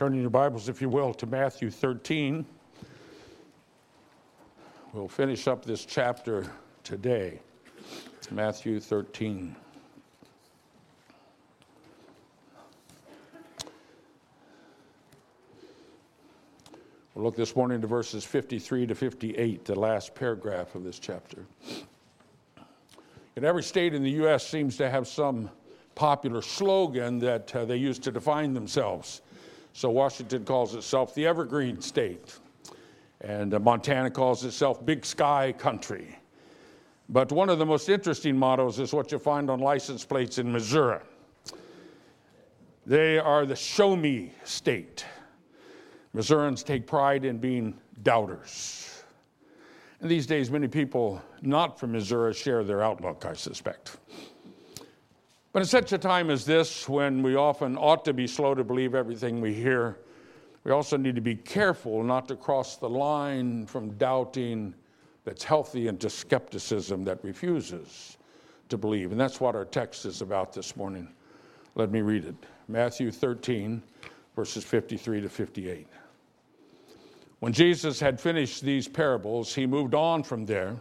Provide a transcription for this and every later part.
Turning your Bibles, if you will, to Matthew 13. We'll finish up this chapter today. Matthew 13. We'll look this morning to verses 53 to 58, the last paragraph of this chapter. In every state in the U.S. seems to have some popular slogan that uh, they use to define themselves. So Washington calls itself the Evergreen State, and uh, Montana calls itself Big Sky Country. But one of the most interesting mottos is what you find on license plates in Missouri. They are the show me state. Missourians take pride in being doubters. And these days, many people not from Missouri share their outlook, I suspect. But in such a time as this, when we often ought to be slow to believe everything we hear, we also need to be careful not to cross the line from doubting that's healthy into skepticism that refuses to believe. And that's what our text is about this morning. Let me read it Matthew 13, verses 53 to 58. When Jesus had finished these parables, he moved on from there.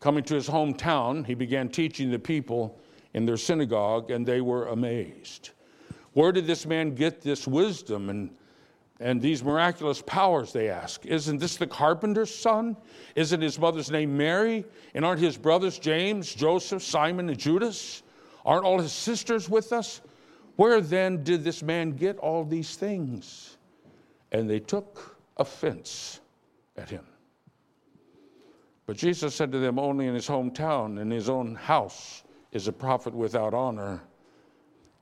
Coming to his hometown, he began teaching the people in their synagogue, and they were amazed. Where did this man get this wisdom and, and these miraculous powers? They ask. Isn't this the carpenter's son? Isn't his mother's name Mary? And aren't his brothers James, Joseph, Simon, and Judas? Aren't all his sisters with us? Where then did this man get all these things? And they took offense at him. But Jesus said to them, Only in his hometown, in his own house, is a prophet without honor.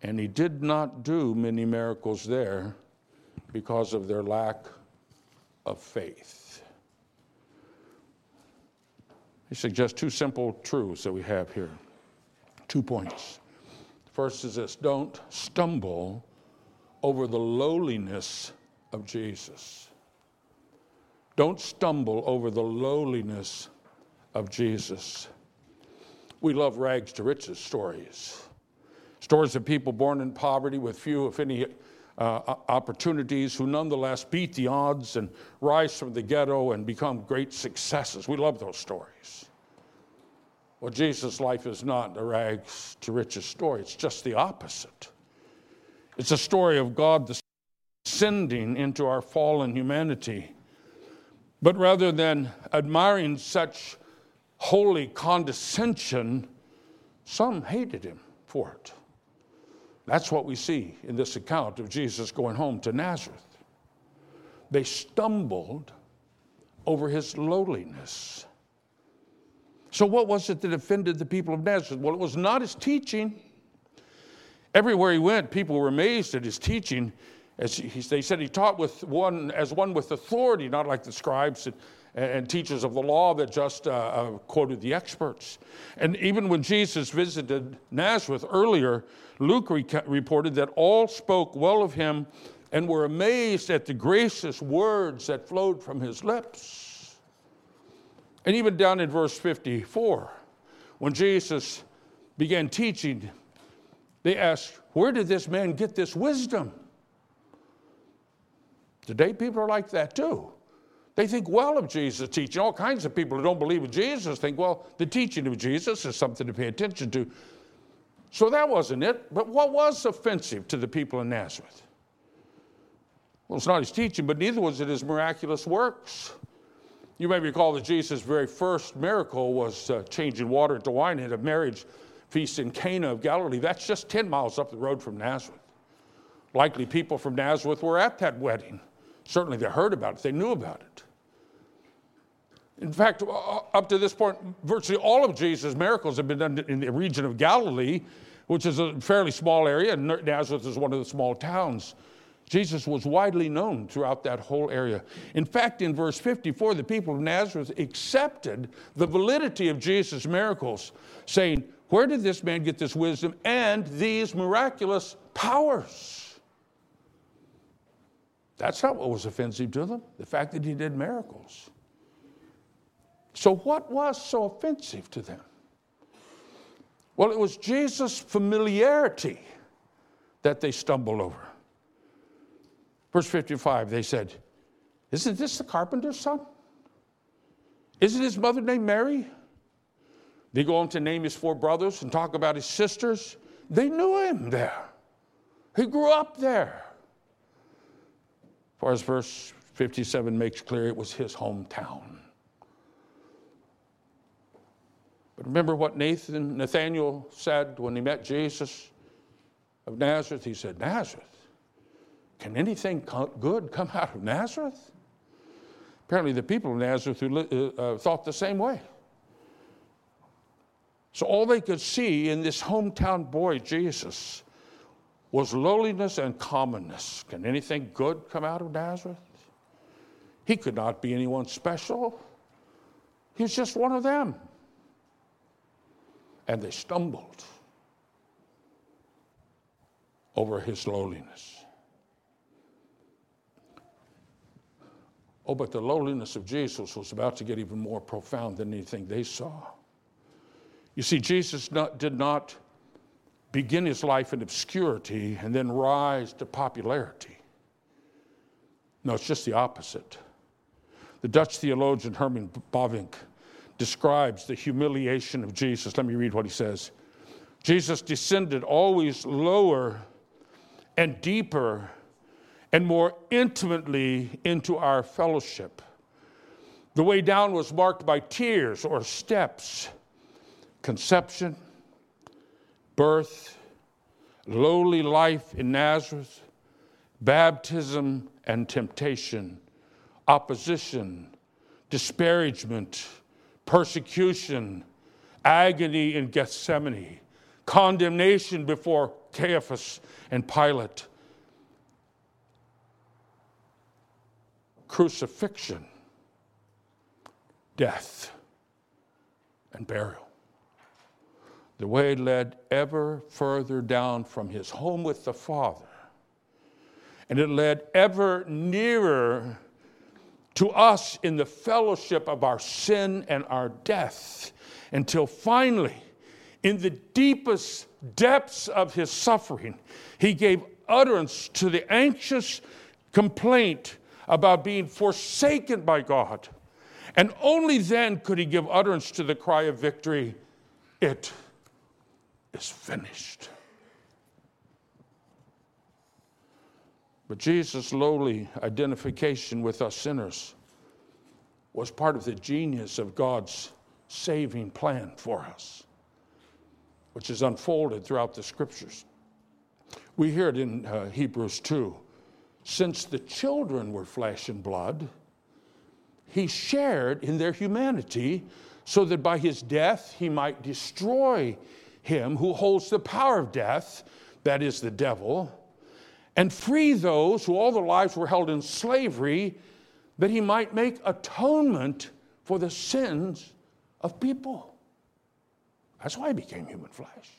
And he did not do many miracles there because of their lack of faith. He suggests two simple truths that we have here. Two points. First is this don't stumble over the lowliness of Jesus. Don't stumble over the lowliness of Jesus. We love rags to riches stories. Stories of people born in poverty with few, if any, uh, opportunities who nonetheless beat the odds and rise from the ghetto and become great successes. We love those stories. Well, Jesus' life is not a rags to riches story, it's just the opposite. It's a story of God descending into our fallen humanity but rather than admiring such holy condescension, some hated him for it. That's what we see in this account of Jesus going home to Nazareth. They stumbled over his lowliness. So, what was it that offended the people of Nazareth? Well, it was not his teaching. Everywhere he went, people were amazed at his teaching. As he, they said, he taught with one, as one with authority, not like the scribes and teachers of the law that just uh, uh, quoted the experts. And even when Jesus visited Nazareth earlier, Luke re- reported that all spoke well of him and were amazed at the gracious words that flowed from his lips. And even down in verse 54, when Jesus began teaching, they asked, Where did this man get this wisdom? Today, people are like that too. They think well of Jesus' teaching. All kinds of people who don't believe in Jesus think, well, the teaching of Jesus is something to pay attention to. So that wasn't it. But what was offensive to the people in Nazareth? Well, it's not his teaching, but neither was it his miraculous works. You may recall that Jesus' very first miracle was uh, changing water into wine at a marriage feast in Cana of Galilee. That's just 10 miles up the road from Nazareth. Likely people from Nazareth were at that wedding. Certainly they heard about it, they knew about it. In fact, uh, uh, up to this point, virtually all of Jesus' miracles have been done in the region of Galilee, which is a fairly small area, and Nazareth is one of the small towns. Jesus was widely known throughout that whole area. In fact, in verse 54, the people of Nazareth accepted the validity of Jesus' miracles, saying, Where did this man get this wisdom and these miraculous powers? That's not what was offensive to them, the fact that he did miracles. So, what was so offensive to them? Well, it was Jesus' familiarity that they stumbled over. Verse 55, they said, Isn't this the carpenter's son? Isn't his mother named Mary? They go on to name his four brothers and talk about his sisters. They knew him there. He grew up there. Far as verse 57 makes clear, it was his hometown. But remember what Nathan, Nathaniel said when he met Jesus of Nazareth? He said, Nazareth? Can anything good come out of Nazareth? Apparently, the people of Nazareth who, uh, uh, thought the same way. So, all they could see in this hometown boy, Jesus, was lowliness and commonness. Can anything good come out of Nazareth? He could not be anyone special. He was just one of them. And they stumbled over his lowliness. Oh, but the lowliness of Jesus was about to get even more profound than anything they saw. You see, Jesus not, did not begin his life in obscurity and then rise to popularity. No, it's just the opposite. The Dutch theologian Herman Bavinck describes the humiliation of Jesus. Let me read what he says. Jesus descended always lower and deeper and more intimately into our fellowship. The way down was marked by tiers or steps, conception, birth, lowly life in Nazareth, baptism and temptation, opposition, disparagement, persecution, agony in Gethsemane, condemnation before Caiaphas and Pilate crucifixion, death, and burial. The way led ever further down from his home with the Father, and it led ever nearer to us in the fellowship of our sin and our death, until finally, in the deepest depths of his suffering, he gave utterance to the anxious complaint about being forsaken by God. And only then could he give utterance to the cry of victory It is finished. But Jesus' lowly identification with us sinners was part of the genius of God's saving plan for us, which is unfolded throughout the scriptures. We hear it in uh, Hebrews 2 since the children were flesh and blood, he shared in their humanity so that by his death he might destroy him who holds the power of death, that is the devil, and free those who all their lives were held in slavery, that he might make atonement for the sins of people. That's why he became human flesh.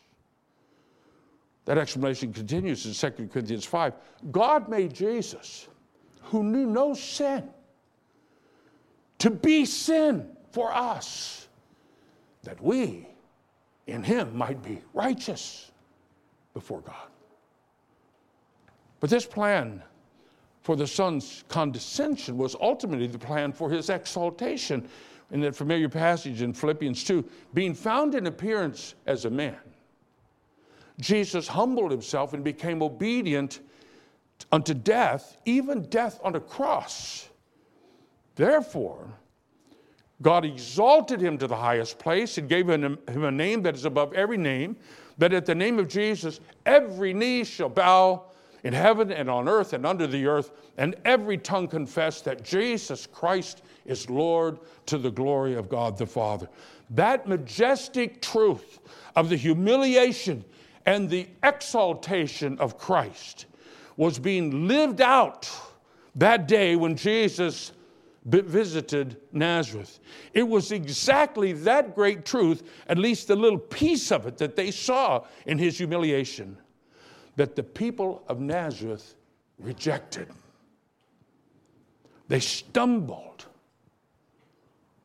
That explanation continues in 2 Corinthians 5. God made Jesus, who knew no sin, to be sin for us, that we in him might be righteous before God. But this plan for the Son's condescension was ultimately the plan for his exaltation. In that familiar passage in Philippians 2, being found in appearance as a man Jesus humbled himself and became obedient unto death, even death on a cross. Therefore, God exalted him to the highest place and gave him a name that is above every name, that at the name of Jesus every knee shall bow in heaven and on earth and under the earth, and every tongue confess that Jesus Christ is Lord to the glory of God the Father. That majestic truth of the humiliation and the exaltation of Christ was being lived out that day when Jesus visited Nazareth. It was exactly that great truth, at least a little piece of it, that they saw in his humiliation, that the people of Nazareth rejected. They stumbled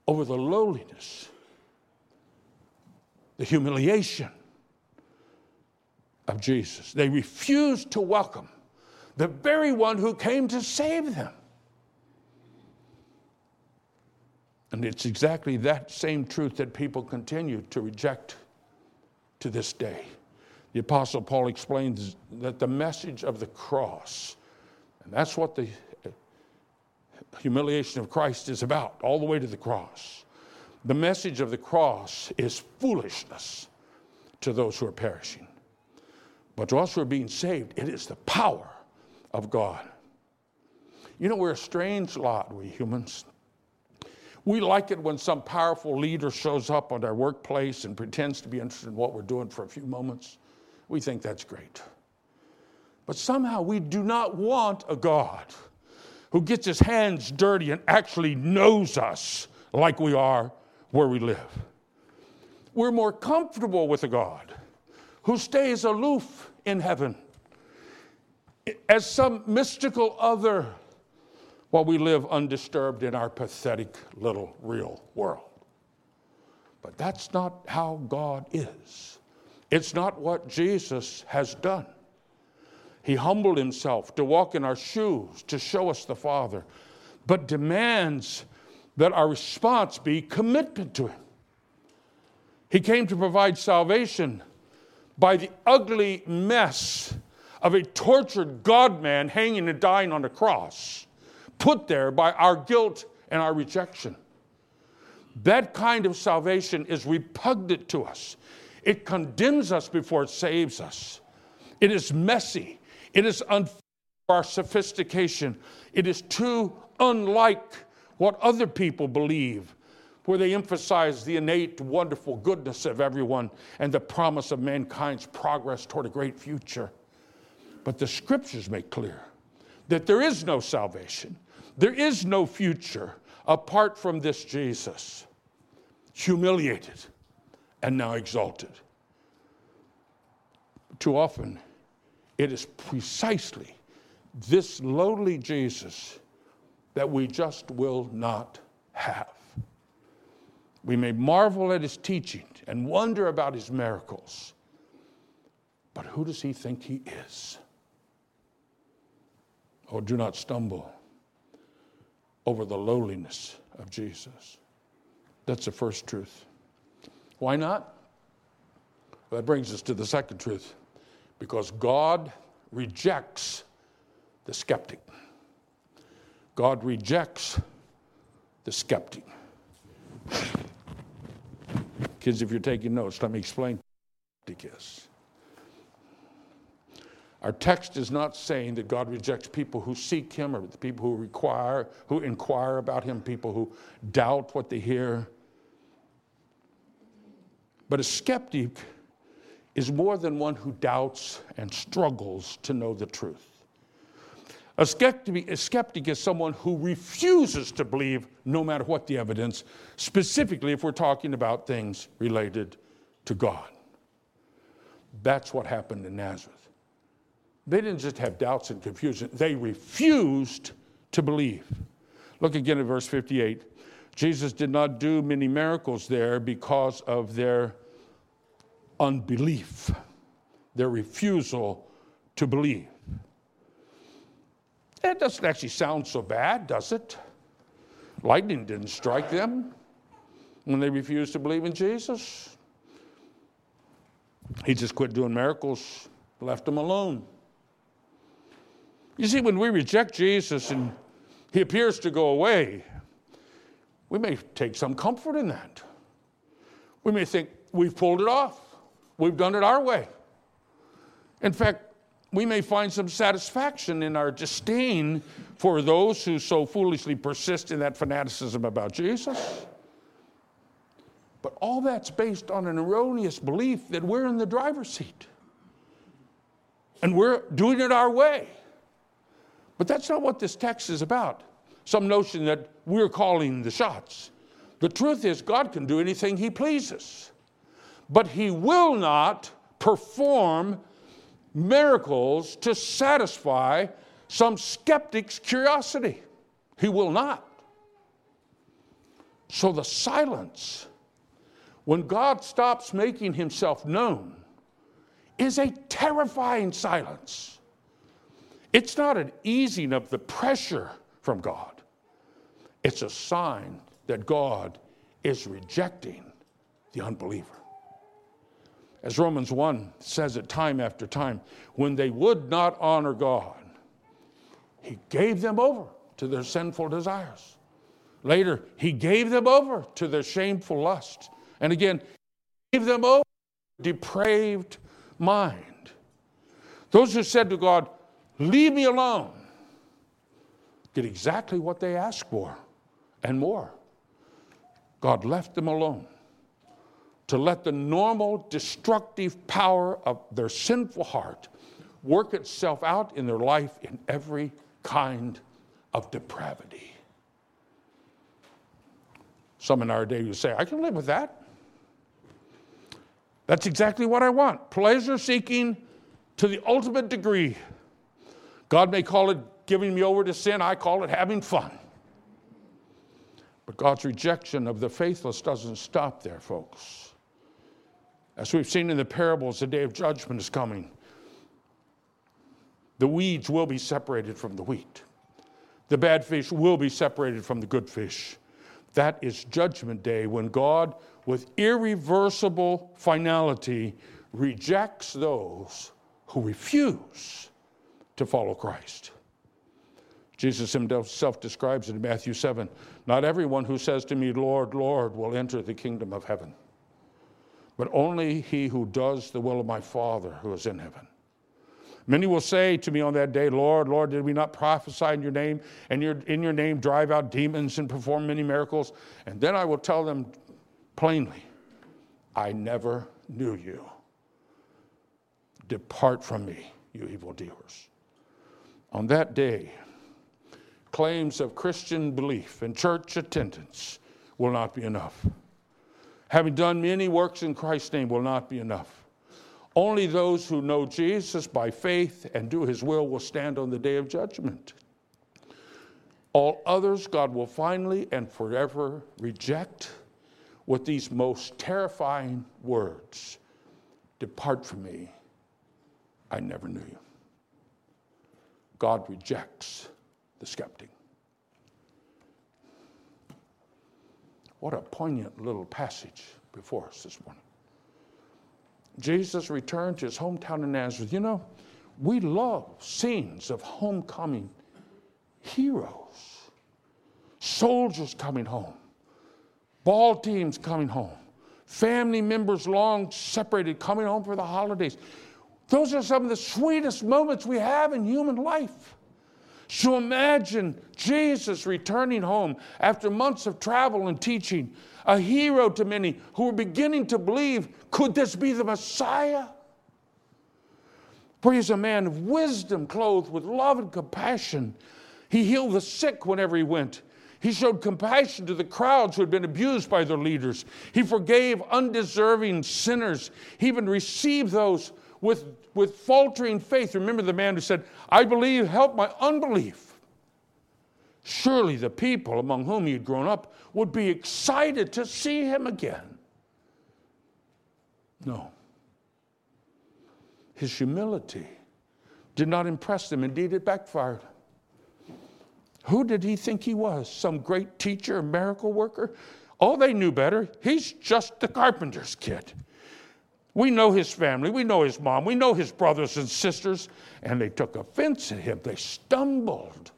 over the lowliness, the humiliation, of Jesus. They refused to welcome the very one who came to save them. And it's exactly that same truth that people continue to reject to this day. The Apostle Paul explains that the message of the cross, and that's what the humiliation of Christ is about, all the way to the cross. The message of the cross is foolishness to those who are perishing. But to us who are being saved, it is the power of God. You know, we're a strange lot, we humans. We like it when some powerful leader shows up on our workplace and pretends to be interested in what we're doing for a few moments. We think that's great. But somehow we do not want a God who gets his hands dirty and actually knows us like we are where we live. We're more comfortable with a God who stays aloof in heaven as some mystical other while we live undisturbed in our pathetic little real world. But that's not how God is. It's not what Jesus has done. He humbled himself to walk in our shoes, to show us the Father, but demands that our response be commitment to Him. He came to provide salvation by the ugly mess of a tortured God man hanging and dying on the cross, put there by our guilt and our rejection. That kind of salvation is repugnant to us. It condemns us before it saves us. It is messy. It is unfair for our sophistication. It is too unlike what other people believe, where they emphasize the innate, wonderful goodness of everyone and the promise of mankind's progress toward a great future. But the scriptures make clear that there is no salvation, there is no future apart from this Jesus, humiliated and now exalted. Too often, it is precisely this lowly Jesus that we just will not have. We may marvel at his teaching and wonder about his miracles, but who does he think he is? Oh, do not stumble over the lowliness of Jesus. That's the first truth. Why not? Well, that brings us to the second truth because God rejects the skeptic. God rejects the skeptic. Kids, if you're taking notes, let me explain skeptic is. Our text is not saying that God rejects people who seek Him or the people who require, who inquire about Him, people who doubt what they hear. But a skeptic is more than one who doubts and struggles to know the truth. A skeptic, a skeptic, is someone who refuses to believe no matter what the evidence, specifically if we're talking about things related to God. That's what happened in Nazareth. They didn't just have doubts and confusion, they refused to believe. Look again at verse 58. Jesus did not do many miracles there because of their unbelief, their refusal to believe. That doesn't actually sound so bad, does it? Lightning didn't strike them when they refused to believe in Jesus. He just quit doing miracles, left them alone. You see, when we reject Jesus and he appears to go away, we may take some comfort in that. We may think we've pulled it off. We've done it our way. In fact, we may find some satisfaction in our disdain for those who so foolishly persist in that fanaticism about Jesus. But all that's based on an erroneous belief that we're in the driver's seat and we're doing it our way. But that's not what this text is about. Some notion that we're calling the shots. The truth is, God can do anything He pleases but he will not perform miracles to satisfy some skeptic's curiosity. He will not. So the silence, when God stops making himself known, is a terrifying silence. It's not an easing of the pressure from God, it's a sign that God is rejecting the unbeliever. As Romans 1 says it time after time, when they would not honor God, He gave them over to their sinful desires. Later, He gave them over to their shameful lust. And again, gave them over depraved mind. Those who said to God, Leave me alone, get exactly what they asked for and more. God left them alone to let the normal destructive power of their sinful heart work itself out in their life in every kind of depravity. Some in our day would say, I can live with that. That's exactly what I want. Pleasure seeking to the ultimate degree. God may call it giving me over to sin, I call it having fun. But God's rejection of the faithless doesn't stop there, folks. As we've seen in the parables, the day of judgment is coming. The weeds will be separated from the wheat. The bad fish will be separated from the good fish. That is judgment day when God, with irreversible finality, rejects those who refuse to follow Christ. Jesus himself describes it in Matthew 7 Not everyone who says to me, Lord, Lord, will enter the kingdom of heaven, but only he who does the will of my Father who is in heaven. Many will say to me on that day, Lord, Lord, did we not prophesy in your name, and in your name drive out demons and perform many miracles? And then I will tell them plainly, I never knew you. Depart from me, you evildoers. On that day, claims of Christian belief and church attendance will not be enough. Having done many works in Christ's name will not be enough. Only those who know Jesus by faith and do his will will stand on the day of judgment. All others, God will finally and forever reject with these most terrifying words Depart from me, I never knew you. God rejects the skeptic. What a poignant little passage before us this morning. Jesus returned to his hometown in Nazareth. You know, we love scenes of homecoming heroes, soldiers coming home, ball teams coming home, family members long separated coming home for the holidays. Those are some of the sweetest moments we have in human life. So imagine Jesus returning home after months of travel and teaching, a hero to many who were beginning to believe could this be the Messiah? For he's a man of wisdom, clothed with love and compassion. He healed the sick whenever he went. He showed compassion to the crowds who had been abused by their leaders. He forgave undeserving sinners. He even received those with, with faltering faith. Remember the man who said, I believe, help my unbelief. Surely the people among whom he had grown up would be excited to see him again. No. His humility did not impress them. Indeed, it backfired. Who did he think he was? Some great teacher, miracle worker? Oh, they knew better. He's just the carpenter's kid. We know his family, we know his mom, we know his brothers and sisters, and they took offense at him. They stumbled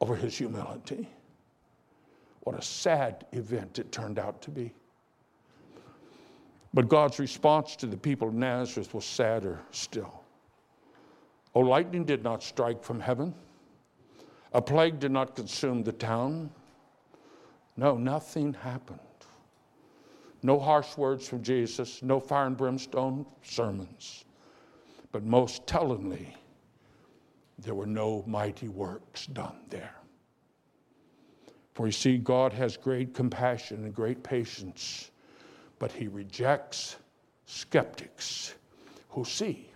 over his humility. What a sad event it turned out to be. But God's response to the people of Nazareth was sadder still. Oh, lightning did not strike from heaven. A plague did not consume the town. No, nothing happened. No harsh words from Jesus, no fire and brimstone sermons. But most tellingly, there were no mighty works done there. For you see, God has great compassion and great patience, but He rejects skeptics who see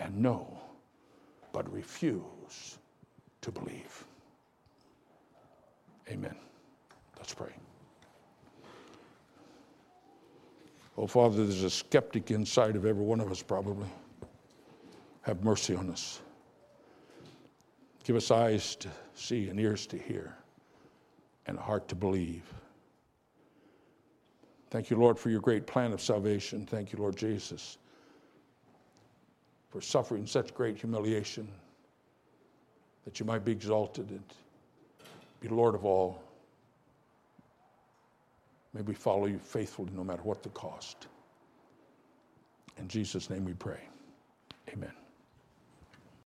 and know, but refuse to believe. Amen. Let's pray. Oh, Father, there's a skeptic inside of every one of us, probably. Have mercy on us. Give us eyes to see and ears to hear and a heart to believe. Thank you, Lord, for your great plan of salvation. Thank you, Lord Jesus, for suffering such great humiliation that you might be exalted and be Lord of all. May we follow you faithfully no matter what the cost. In Jesus' name we pray. Amen.